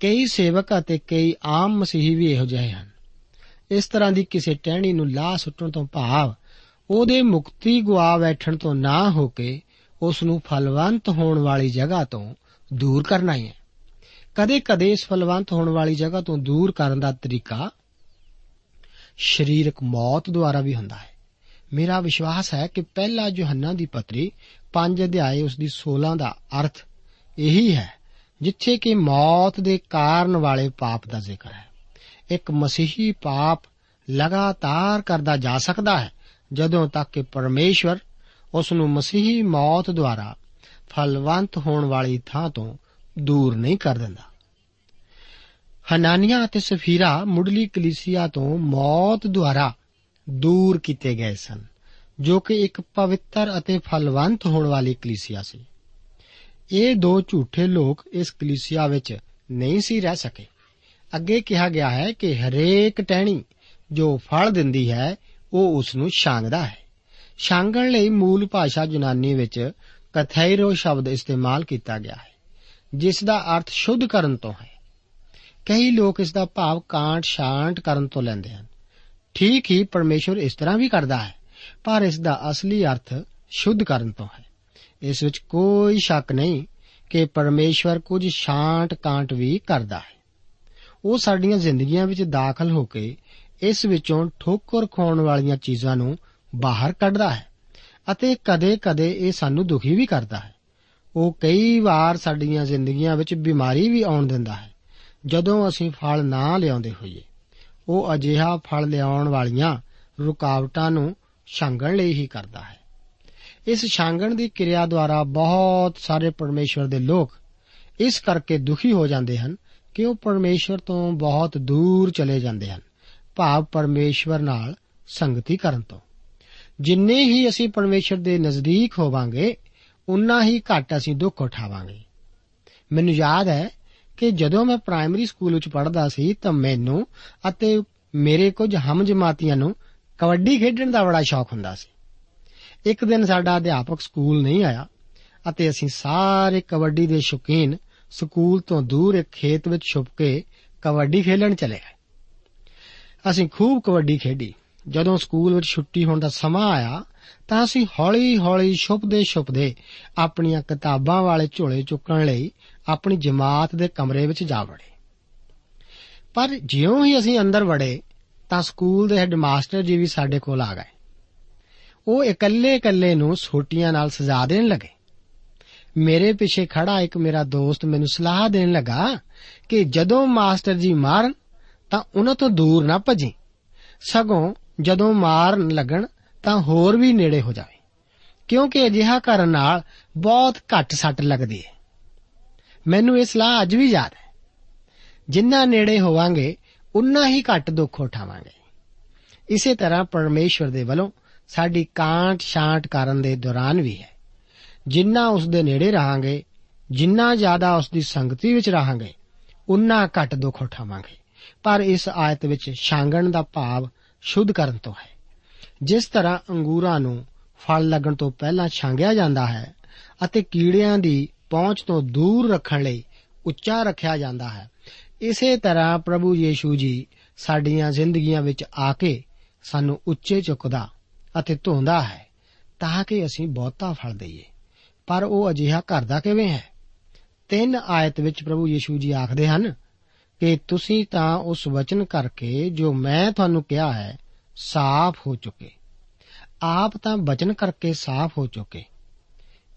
A: ਕਈ ਸੇਵਕ ਅਤੇ ਕਈ ਆਮ ਮਸੀਹੀ ਵੀ ਇਹੋ ਜਿਹੇ ਹਨ। ਇਸ ਤਰ੍ਹਾਂ ਦੀ ਕਿਸੇ ਟਹਿਣੀ ਨੂੰ ਲਾਹ ਸੁੱਟਣ ਤੋਂ ਭਾਵ ਉਹਦੇ ਮੁਕਤੀ ਗਵਾ ਬੈਠਣ ਤੋਂ ਨਾ ਹੋ ਕੇ ਉਸ ਨੂੰ ਫਲਵੰਤ ਹੋਣ ਵਾਲੀ ਜਗ੍ਹਾ ਤੋਂ ਦੂਰ ਕਰਨਾ ਹੈ। ਕਦੇ-ਕਦੇ ਇਸ ਫਲਵੰਤ ਹੋਣ ਵਾਲੀ ਜਗ੍ਹਾ ਤੋਂ ਦੂਰ ਕਰਨ ਦਾ ਤਰੀਕਾ ਸਰੀਰਕ ਮੌਤ ਦੁਆਰਾ ਵੀ ਹੁੰਦਾ ਹੈ। ਮੇਰਾ ਵਿਸ਼ਵਾਸ ਹੈ ਕਿ ਪਹਿਲਾ ਯੋਹੰਨਾ ਦੀ ਪਤਰੀ 5 ਅਧਿਆਏ ਉਸ ਦੀ 16 ਦਾ ਅਰਥ ਇਹੀ ਹੈ, ਜਿੱਥੇ ਕਿ ਮੌਤ ਦੇ ਕਾਰਨ ਵਾਲੇ ਪਾਪ ਦਾ ਜ਼ਿਕਰ ਹੈ। ਇੱਕ ਮਸੀਹੀ ਪਾਪ ਲਗਾਤਾਰ ਕਰਦਾ ਜਾ ਸਕਦਾ ਹੈ, ਜਦੋਂ ਤੱਕ ਕਿ ਪਰਮੇਸ਼ਵਰ ਉਸ ਨੂੰ ਮਸੀਹੀ ਮੌਤ ਦੁਆਰਾ ਫਲਵੰਤ ਹੋਣ ਵਾਲੀ ਥਾਂ ਤੋਂ ਦੂਰ ਨਹੀਂ ਕਰ ਦਿੰਦਾ। ਹਨਾਨੀਆਂ ਅਤੇ ਸਫੀਰਾ ਮੁੱਢਲੀ ਕਲੀਸਿਆ ਤੋਂ ਮੌਤ ਦੁਆਰਾ ਦੂਰ ਕੀਤੇ ਗਏ ਸਨ, ਜੋ ਕਿ ਇੱਕ ਪਵਿੱਤਰ ਅਤੇ ਫਲਵੰਤ ਹੋਣ ਵਾਲੀ ਕਲੀਸਿਆ ਸੀ। ਇਹ ਦੋ ਝੂਠੇ ਲੋਕ ਇਸ ਕਲੀਸਿਆ ਵਿੱਚ ਨਹੀਂ ਸੀ ਰਹਿ ਸਕੇ। ਅੱਗੇ ਕਿਹਾ ਗਿਆ ਹੈ ਕਿ ਹਰੇਕ ਟਹਿਣੀ ਜੋ ਫਲ ਦਿੰਦੀ ਹੈ, ਉਹ ਉਸ ਨੂੰ ਛਾਂਗਦਾ ਹੈ। ਛਾਂਗਣ ਲਈ ਮੂਲ ਭਾਸ਼ਾ ਯੂਨਾਨੀ ਵਿੱਚ ਕਥੈਰੋ ਸ਼ਬਦ ਇਸਤੇਮਾਲ ਕੀਤਾ ਗਿਆ ਹੈ, ਜਿਸ ਦਾ ਅਰਥ ਸ਼ੁੱਧ ਕਰਨ ਤੋਂ ਹੈ। ਕਈ ਲੋਕ ਇਸ ਦਾ ਭਾਵ ਕਾਂਟ ਸ਼ਾਂਟ ਕਰਨ ਤੋਂ ਲੈਂਦੇ ਹਨ। ਠੀਕ ਹੀ ਪਰਮੇਸ਼ਵਰ ਇਸ ਤਰ੍ਹਾਂ ਵੀ ਕਰਦਾ ਹੈ, ਪਰ ਇਸ ਦਾ ਅਸਲੀ ਅਰਥ ਸ਼ੁੱਧ ਕਰਨ ਤੋਂ ਹੈ। ਇਸ ਵਿੱਚ ਕੋਈ ਸ਼ੱਕ ਨਹੀਂ ਕਿ ਪਰਮੇਸ਼ਵਰ ਕੁਝ ਸ਼ਾਂਟ ਕਾਂਟ ਵੀ ਕਰਦਾ ਹੈ। ਉਹ ਸਾਡੀਆਂ ਜ਼ਿੰਦਗੀਆਂ ਵਿੱਚ ਦਾਖਲ ਹੋ ਕੇ ਇਸ ਵਿੱਚੋਂ ਠੋਕਰ ਖਾਣ ਵਾਲੀਆਂ ਚੀਜ਼ਾਂ ਨੂੰ ਬਾਹਰ ਕੱਢਦਾ ਹੈ ਅਤੇ ਕਦੇ-ਕਦੇ ਇਹ ਸਾਨੂੰ ਦੁਖੀ ਵੀ ਕਰਦਾ ਹੈ। ਉਹ ਕਈ ਵਾਰ ਸਾਡੀਆਂ ਜ਼ਿੰਦਗੀਆਂ ਵਿੱਚ ਬਿਮਾਰੀ ਵੀ ਆਉਣ ਦਿੰਦਾ ਹੈ, ਜਦੋਂ ਅਸੀਂ ਫਲ ਨਾ ਲਿਆਉਂਦੇ ਹੋਈਏ। ਉਹ ਅਜਿਹਾ ਫਲ ਲਿਆਉਣ ਵਾਲੀਆਂ ਰੁਕਾਵਟਾਂ ਨੂੰ ਛਾਂਗਣ ਲਈ ਹੀ ਕਰਦਾ ਹੈ। ਇਸ ਛਾਂਗਣ ਦੀ ਕਿਰਿਆ ਦੁਆਰਾ ਬਹੁਤ ਸਾਰੇ ਪਰਮੇਸ਼ਵਰ ਦੇ ਲੋਕ ਇਸ ਕਰਕੇ ਦੁਖੀ ਹੋ ਜਾਂਦੇ ਹਨ ਕਿ ਉਹ ਪਰਮੇਸ਼ਵਰ ਤੋਂ ਬਹੁਤ ਦੂਰ ਚਲੇ ਜਾਂਦੇ ਹਨ, ਭਾਵ ਪਰਮੇਸ਼ਵਰ ਨਾਲ ਸੰਗਤੀ ਕਰਨ ਤੋਂ। ਜਿੰਨੇ ਹੀ ਅਸੀਂ ਪਰਮੇਸ਼ਵਰ ਦੇ ਨਜ਼ਦੀਕ ਹੋਵਾਂਗੇ, ਉਨਾ ਹੀ ਘੱਟ ਅਸੀਂ ਦੁੱਖ ਉਠਾਵਾਂਗੇ। ਮੈਨੂੰ ਯਾਦ ਹੈ ਕਿ ਜਦੋਂ ਮੈਂ ਪ੍ਰਾਇਮਰੀ ਸਕੂਲ ਵਿੱਚ ਪੜ੍ਹਦਾ ਸੀ ਤਾਂ ਮੈਨੂੰ ਅਤੇ ਮੇਰੇ ਕੁਝ ਹਮ ਜਮਾਤੀਆਂ ਨੂੰ ਕਬੱਡੀ ਖੇਡਣ ਦਾ ਬੜਾ ਸ਼ੌਕ ਹੁੰਦਾ ਸੀ। ਇੱਕ ਦਿਨ ਸਾਡਾ ਅਧਿਆਪਕ ਸਕੂਲ ਨਹੀਂ ਆਇਆ ਅਤੇ ਅਸੀਂ ਸਾਰੇ ਕਬੱਡੀ ਦੇ ਸ਼ੌਕੀਨ ਸਕੂਲ ਤੋਂ ਦੂਰ ਇੱਕ ਖੇਤ ਵਿੱਚ ਛੁਪ ਕੇ ਕਬੱਡੀ ਖੇਡਣ ਚਲੇ ਗਏ। ਅਸੀਂ ਖੂਬ ਕਬੱਡੀ ਖੇਡੀ। ਜਦੋਂ ਸਕੂਲ ਵਿੱਚ ਛੁੱਟੀ ਹੋਣ ਦਾ ਸਮਾਂ ਆਇਆ ਤਾਂ ਅਸੀਂ ਹੌਲੀ-ਹੌਲੀ ਛੁਪਦੇ-ਛੁਪਦੇ ਆਪਣੀਆਂ ਕਿਤਾਬਾਂ ਵਾਲੇ ਝੋਲੇ ਚੁੱਕਣ ਲਈ ਆਪਣੀ ਜਮਾਤ ਦੇ ਕਮਰੇ ਵਿੱਚ ਜਾ ਵੜੇ। ਪਰ ਜਿਉਂ ਹੀ ਅਸੀਂ ਅੰਦਰ ਵੜੇ, ਤਾਂ ਸਕੂਲ ਦੇ ਹੈਡਮਾਸਟਰ ਜੀ ਵੀ ਸਾਡੇ ਕੋਲ ਆ ਗਏ। ਉਹ ਇਕੱਲੇ-ਇਕੱਲੇ ਨੂੰ ਛੋਟੀਆਂ ਨਾਲ ਸਜਾ ਦੇਣ ਲੱਗੇ। ਮੇਰੇ ਪਿੱਛੇ ਖੜਾ ਇੱਕ ਮੇਰਾ ਦੋਸਤ ਮੈਨੂੰ ਸਲਾਹ ਦੇਣ ਲੱਗਾ ਕਿ ਜਦੋਂ ਮਾਸਟਰ ਜੀ ਮਾਰਨ, ਤਾਂ ਉਹਨਾਂ ਤੋਂ ਦੂਰ ਨਾ ਭੱਜੀ। ਸਗੋਂ ਜਦੋਂ ਮਾਰਨ ਲੱਗਣ, ਤਾਂ ਹੋਰ ਵੀ ਨੇੜੇ ਹੋ ਜਾਵੇ। ਕਿਉਂਕਿ ਅਜਿਹਾ ਕਰਨ ਨਾਲ ਬਹੁਤ ਘੱਟ ਸੱਟ ਲੱਗਦੀ ਹੈ। ਮੈਨੂੰ ਇਹ ਸਲਾਹ ਅੱਜ ਵੀ ਯਾਦ ਹੈ। ਜਿੰਨਾ ਨੇੜੇ ਹੋਵਾਂਗੇ, ਉਨਾ ਹੀ ਘੱਟ ਦੁੱਖ ਉਠਾਵਾਂਗੇ। ਇਸੇ ਤਰ੍ਹਾਂ ਪਰਮੇਸ਼ਵਰ ਦੇ ਵੱਲੋਂ ਸਾਡੀ ਕਾਂਟ ਛਾਂਟ ਕਰਨ ਦੇ ਦੌਰਾਨ ਵੀ ਹੈ। ਜਿੰਨਾ ਉਸ ਦੇ ਨੇੜੇ ਰਹਾਂਗੇ, ਜਿੰਨਾ ਜ਼ਿਆਦਾ ਉਸ ਦੀ ਸੰਗਤੀ ਵਿੱਚ ਰਹਾਂਗੇ, ਉਨਾ ਘੱਟ ਦੁੱਖ ਉਠਾਵਾਂਗੇ। ਪਰ ਇਸ ਆਇਤ ਵਿੱਚ ਛਾਂਗਣ ਦਾ ਭਾਵ ਸ਼ੁੱਧ ਕਰਨ ਤੋਂ ਹੈ। ਜਿਸ ਤਰ੍ਹਾਂ ਅੰਗੂਰਾਂ ਨੂੰ ਫਲ ਲੱਗਣ ਤੋਂ ਪਹਿਲਾਂ ਛਾਂਗਿਆ ਜਾਂਦਾ ਹੈ ਅਤੇ ਕੀੜਿਆਂ ਦੀ ਪਹੁੰਚ ਤੋਂ ਦੂਰ ਰੱਖਣ ਲਈ ਉੱਚਾ ਰੱਖਿਆ ਜਾਂਦਾ ਹੈ। ਇਸੇ ਤਰ੍ਹਾਂ ਪ੍ਰਭੂ ਯੀਸ਼ੂ ਜੀ ਸਾਡੀਆਂ ਜ਼ਿੰਦਗੀਆਂ ਵਿੱਚ ਆ ਕੇ ਸਾਨੂੰ ਉੱਚੇ ਚੁੱਕਦਾ ਅਤੇ ਧੋਂਦਾ ਹੈ ਤਾਂ ਕਿ ਅਸੀਂ ਬਹੁਤਾ ਫਲ ਦਈਏ। ਪਰ ਉਹ ਅਜਿਹਾ ਕਰਦਾ ਕਿਵੇਂ ਹੈ? ਤਿੰਨ ਆਇਤ ਵਿੱਚ ਪ੍ਰਭੂ ਯੀਸ਼ੂ ਜੀ ਆਖਦੇ ਹਨ ਕਿ ਤੁਸੀਂ ਤਾਂ ਉਸ ਵਚਨ ਕਰਕੇ ਜੋ ਮੈਂ ਤੁਹਾਨੂੰ ਕਿਹਾ ਹੈ, ਸਾਫ਼ ਹੋ ਚੁੱਕੇ। ਆਪ ਤਾਂ ਵਚਨ ਕਰਕੇ ਸਾਫ਼ ਹੋ ਚੁੱਕੇ।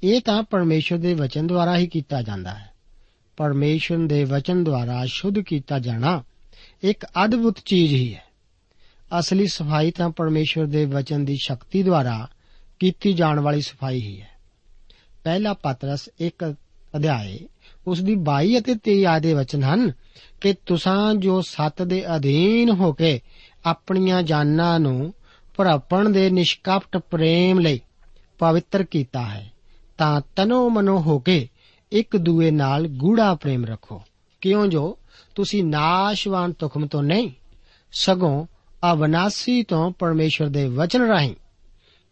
A: ਇਹ ਤਾਂ ਪਰਮੇਸ਼ਰ ਦੇ ਵਚਨ ਦੁਆਰਾ ਹੀ ਕੀਤਾ ਜਾਂਦਾ ਹੈ। ਪਰਮੇਸ਼ਰ ਦੇ ਵਚਨ ਦੁਆਰਾ ਸ਼ੁੱਧ ਕੀਤਾ ਜਾਣਾ ਇੱਕ ਅਦਭੁਤ ਚੀਜ਼ ਹੀ ਹੈ। ਅਸਲੀ ਸਫ਼ਾਈ ਤਾਂ ਪਰਮੇਸ਼ਰ ਦੇ ਵਚਨ ਦੀ ਸ਼ਕਤੀ ਦੁਆਰਾ ਕੀਤੀ ਜਾਣ ਵਾਲੀ ਸਫ਼ਾਈ ਹੀ ਹੈ। ਪਹਿਲਾ ਪਤਰਸ ਇੱਕ ਅਧਿਆਏ, ਉਸ ਦੀ 22 ਅਤੇ 23 ਆਦੇ ਵਚਨ ਹਨ ਕਿ ਤੁਸਾਂ ਜੋ ਸੱਤ ਦੇ ਅਧੀਨ ਹੋ ਕੇ ਆਪਣੀਆਂ ਜਾਨਾਂ ਨੂੰ ਭਰਾਪਣ ਦੇ ਨਿਸ਼ਕਪਟ ਪ੍ਰੇਮ ਲਈ ਪਵਿੱਤਰ ਕੀਤਾ ਹੈ। ਤਾਂ ਤਨੋ ਮਨੋ ਹੋ ਕੇ ਇੱਕ ਦੂਏ ਨਾਲ ਗੂੜਾ ਪ੍ਰੇਮ ਰੱਖੋ। ਕਿਉਂ ਜੋ ਤੁਸੀਂ ਨਾਸ਼ਵਾਨ ਤੁਖਮ ਤੋਂ ਨਹੀਂ, ਸਗੋਂ ਅਵਨਾਸੀ ਤੋਂ ਪਰਮੇਸ਼ਰ ਦੇ ਵਚਨ ਰਾਹੀਂ,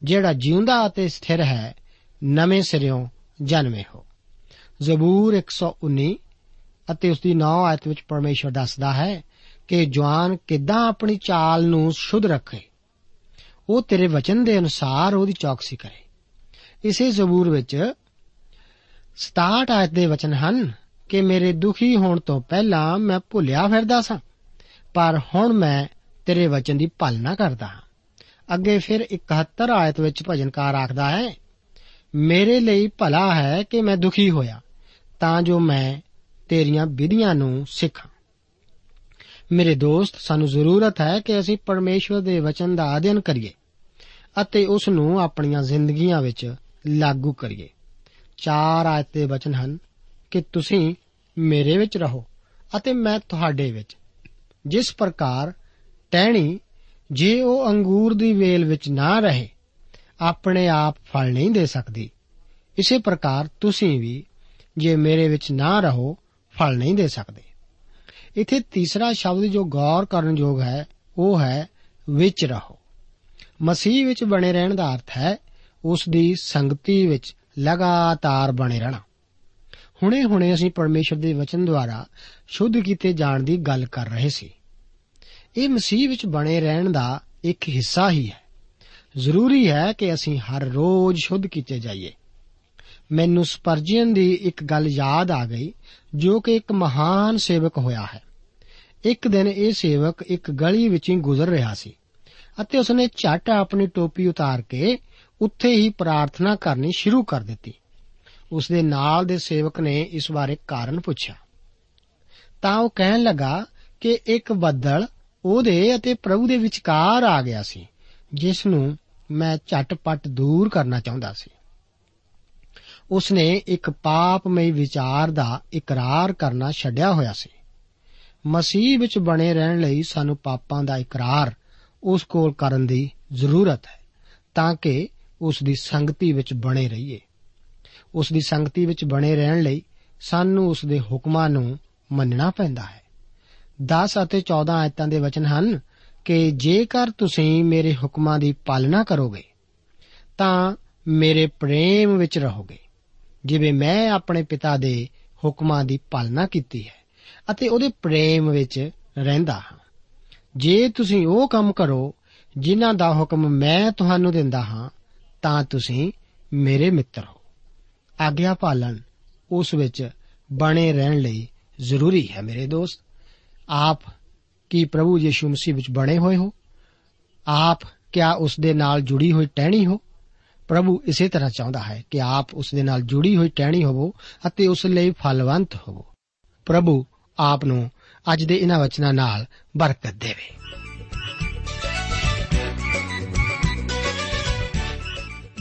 A: ਜਿਹੜਾ ਜਿਉਂਦਾ ਅਤੇ ਸਥਿਰ ਹੈ, ਨਵੇਂ ਸਿਰਿਓਂ ਜਨਮੇ ਹੋ। ਜ਼ਬੂਰ 119 ਅਤੇ ਉਸ ਦੀ 9 ਆਇਤ ਵਿੱਚ ਪਰਮੇਸ਼ਰ ਦੱਸਦਾ ਹੈ ਕਿ ਜਵਾਨ ਕਿੱਦਾਂ ਆਪਣੀ ਚਾਲ ਨੂੰ ਸ਼ੁੱਧ ਰੱਖੇ। ਉਹ ਤੇਰੇ ਵਚਨ ਦੇ ਅਨੁਸਾਰ ਉਹਦੀ ਚੌਕਸੀ ਕਰੇ। ਇਸੇ ਜ਼ਬੂਰ ਵਿੱਚ 67 ਆਇਤ ਦੇ ਵਚਨ ਹਨ ਕਿ ਮੇਰੇ ਦੁਖੀ ਹੋਣ ਤੋਂ ਪਹਿਲਾਂ ਮੈਂ ਭੁੱਲਿਆ ਫਿਰਦਾ ਸਾਂ, ਪਰ ਹੁਣ ਮੈਂ ਤੇਰੇ ਵਚਨ ਦੀ ਪਾਲਣਾ ਕਰਦਾ ਹਾਂ। ਅੱਗੇ ਫਿਰ 71 ਆਇਤ ਵਿੱਚ ਭਜਨਕਾਰ ਆਖਦਾ ਹੈ, ਮੇਰੇ ਲਈ ਭਲਾ ਹੈ ਕਿ ਮੈਂ ਦੁਖੀ ਹੋਇਆ, ਤਾਂ ਜੋ ਮੈਂ ਤੇਰੀਆਂ ਵਿਧੀਆਂ ਨੂੰ ਸਿੱਖਾਂ। ਮੇਰੇ ਦੋਸਤ, ਸਾਨੂੰ ਜ਼ਰੂਰਤ ਹੈ ਕਿ ਅਸੀਂ ਪਰਮੇਸ਼ਵਰ ਦੇ ਵਚਨ ਦਾ ਅਧਿਐਨ ਕਰੀਏ ਅਤੇ ਉਸ ਨੂੰ ਆਪਣੀਆਂ ਜ਼ਿੰਦਗੀਆਂ ਵਿੱਚ ਲਾਗੂ ਕਰੀਏ। ਚਾਰ ਆਇਤ ਦੇ ਵਚਨ ਹਨ ਕਿ ਤੁਸੀਂ ਮੇਰੇ ਵਿੱਚ ਰਹੋ ਅਤੇ ਮੈਂ ਤੁਹਾਡੇ ਵਿੱਚ। ਜਿਸ ਪ੍ਰਕਾਰ ਟਹਿਣੀ, ਜੇ ਉਹ ਅੰਗੂਰ ਦੀ ਵੇਲ ਵਿੱਚ ਨਾ ਰਹੇ, ਆਪਣੇ ਆਪ ਫਲ ਨਹੀਂ ਦੇ ਸਕਦੀ। ਇਸੇ ਪ੍ਰਕਾਰ ਤੁਸੀਂ ਵੀ, ਜੇ ਮੇਰੇ ਵਿੱਚ ਨਾ ਰਹੋ, ਫਲ ਨਹੀਂ ਦੇ ਸਕਦੇ। ਇਥੇ ਤੀਸਰਾ ਸ਼ਬਦ ਜੋ ਗੌਰ ਕਰਨ ਯੋਗ ਹੈ, ਉਹ ਹੈ ਵਿੱਚ ਰਹੋ। ਮਸੀਹ ਵਿੱਚ ਬਣੇ ਰਹਿਣ ਦਾ ਅਰਥ ਹੈ ਉਸ ਦੀ ਸੰਗਤੀ ਵਿੱਚ ਲਗਾਤਾਰ ਬਣੇ ਰਹਿਣਾ। ਹੁਣੇ-ਹੁਣੇ ਅਸੀਂ ਪਰਮੇਸ਼ਰ ਦੇ ਵਚਨ ਦੁਆਰਾ ਸ਼ੁੱਧ ਕੀਤੇ ਜਾਣ ਦੀ ਗੱਲ ਕਰ ਰਹੇ ਸੀ। ਇਹ ਮਸੀਹ ਵਿੱਚ ਬਣੇ ਰਹਿਣ ਦਾ ਇੱਕ ਹਿੱਸਾ ਹੀ ਹੈ। ਜ਼ਰੂਰੀ ਹੈ ਕਿ ਅਸੀਂ ਹਰ ਰੋਜ਼ ਸ਼ੁੱਧ ਕੀਤੇ ਜਾਈਏ। ਮੈਨੂੰ ਸਪਰਜੀਅਨ ਦੀ ਇੱਕ ਗੱਲ ਯਾਦ ਆ ਗਈ, ਜੋ ਕਿ ਇੱਕ ਮਹਾਨ ਸੇਵਕ ਹੋਇਆ ਹੈ। ਇੱਕ ਦਿਨ ਇਹ ਸੇਵਕ ਇੱਕ ਗਲੀ ਵਿੱਚੋਂ ਗੁਜ਼ਰ ਰਿਹਾ ਸੀ ਅਤੇ ਉਸਨੇ ਝਟ ਆਪਣੀ ਟੋਪੀ ਉਤਾਰ ਕੇ ਉੱਥੇ ਹੀ ਪ੍ਰਾਰਥਨਾ ਕਰਨੀ ਸ਼ੁਰੂ ਕਰ ਦਿੱਤੀ। ਉਸ ਦੇ ਨਾਲ ਦੇ ਸੇਵਕ ਨੇ ਇਸ ਬਾਰੇ ਕਾਰਨ ਪੁੱਛਿਆ। ਤਾਂ ਉਹ ਕਹਿਣ ਲੱਗਾ ਕਿ ਇੱਕ ਬੱਦਲ ਉਹਦੇ ਅਤੇ ਪ੍ਰਭੂ ਦੇ ਵਿਚਕਾਰ ਆ ਗਿਆ ਸੀ, ਜਿਸ ਨੂੰ ਮੈਂ ਝਟਪਟ ਦੂਰ ਕਰਨਾ ਚਾਹੁੰਦਾ ਸੀ। ਉਸ ਨੇ ਇੱਕ ਪਾਪਮਈ ਵਿਚਾਰ ਦਾ ਇਕਰਾਰ ਕਰਨਾ ਛੱਡਿਆ ਹੋਇਆ ਸੀ। ਮਸੀਹ ਵਿੱਚ ਬਣੇ ਰਹਿਣ ਲਈ ਸਾਨੂੰ ਪਾਪਾਂ ਦਾ ਇਕਰਾਰ ਉਸ ਕੋਲ ਕਰਨ ਦੀ ਜ਼ਰੂਰਤ ਹੈ, ਤਾਂ ਕਿ ਉਸ ਦੀ ਸੰਗਤੀ ਵਿੱਚ ਬਣੇ ਰਹੀਏ। ਉਸ ਦੀ ਸੰਗਤੀ ਵਿੱਚ ਬਣੇ ਰਹਿਣ ਲਈ ਸਾਨੂੰ ਉਸ ਦੇ ਹੁਕਮਾਂ ਨੂੰ ਮੰਨਣਾ ਪੈਂਦਾ ਹੈ। 10 ਅਤੇ 14 ਆਇਤਾਂ ਦੇ ਵਚਨ ਹਨ ਕਿ ਜੇਕਰ ਤੁਸੀਂ ਮੇਰੇ ਹੁਕਮਾਂ ਦੀ ਪਾਲਣਾ ਕਰੋਗੇ, ਤਾਂ ਮੇਰੇ ਪ੍ਰੇਮ ਵਿੱਚ ਰਹੋਗੇ। ਜਿਵੇਂ ਮੈਂ ਆਪਣੇ ਪਿਤਾ ਦੇ ਹੁਕਮਾਂ ਦੀ ਪਾਲਣਾ ਕੀਤੀ ਹੈ ਅਤੇ ਉਹਦੇ ਪ੍ਰੇਮ ਵਿੱਚ ਰਹਿੰਦਾ ਹਾਂ। ਜੇ ਤੁਸੀਂ ਉਹ ਕੰਮ ਕਰੋ, ਜਿਨ੍ਹਾਂ ਦਾ ਹੁਕਮ ਮੈਂ ਤੁਹਾਨੂੰ ਦਿੰਦਾ ਹਾਂ ਤਾਂ ਤੁਸੀਂ ਮੇਰੇ ਮਿੱਤਰ ਹੋ। ਆਗਿਆ ਪਾਲਣ ਉਸ ਵਿੱਚ ਬਣੇ ਰਹਿਣ ਲਈ ਜ਼ਰੂਰੀ ਹੈ ਮੇਰੇ ਦੋਸਤ। ਆਪ ਕੀ ਪ੍ਰਭੂ ਯੀਸ਼ੂ ਮਸੀਹ ਵਿੱਚ ਬਣੇ ਹੋਏ ਹੋ? ਆਪ ਕਿਆ ਉਸ ਦੇ ਨਾਲ ਜੁੜੀ ਹੋਈ ਟਹਿਣੀ ਹੋ? ਪ੍ਰਭੂ ਇਸੇ ਤਰ੍ਹਾਂ ਚਾਹੁੰਦਾ ਹੈ ਕਿ ਆਪ ਉਸ ਦੇ ਨਾਲ ਜੁੜੀ ਹੋਈ ਟਹਿਣੀ ਹੋਵੋ ਅਤੇ ਉਸ ਲਈ ਫਲਵੰਤ ਹੋਵੋ। ਪ੍ਰਭੂ ਆਪ ਨੂੰ ਅੱਜ ਦੇ ਇਹਨਾਂ ਵਚਨਾਂ ਨਾਲ ਬਰਕਤ ਦੇਵੇ।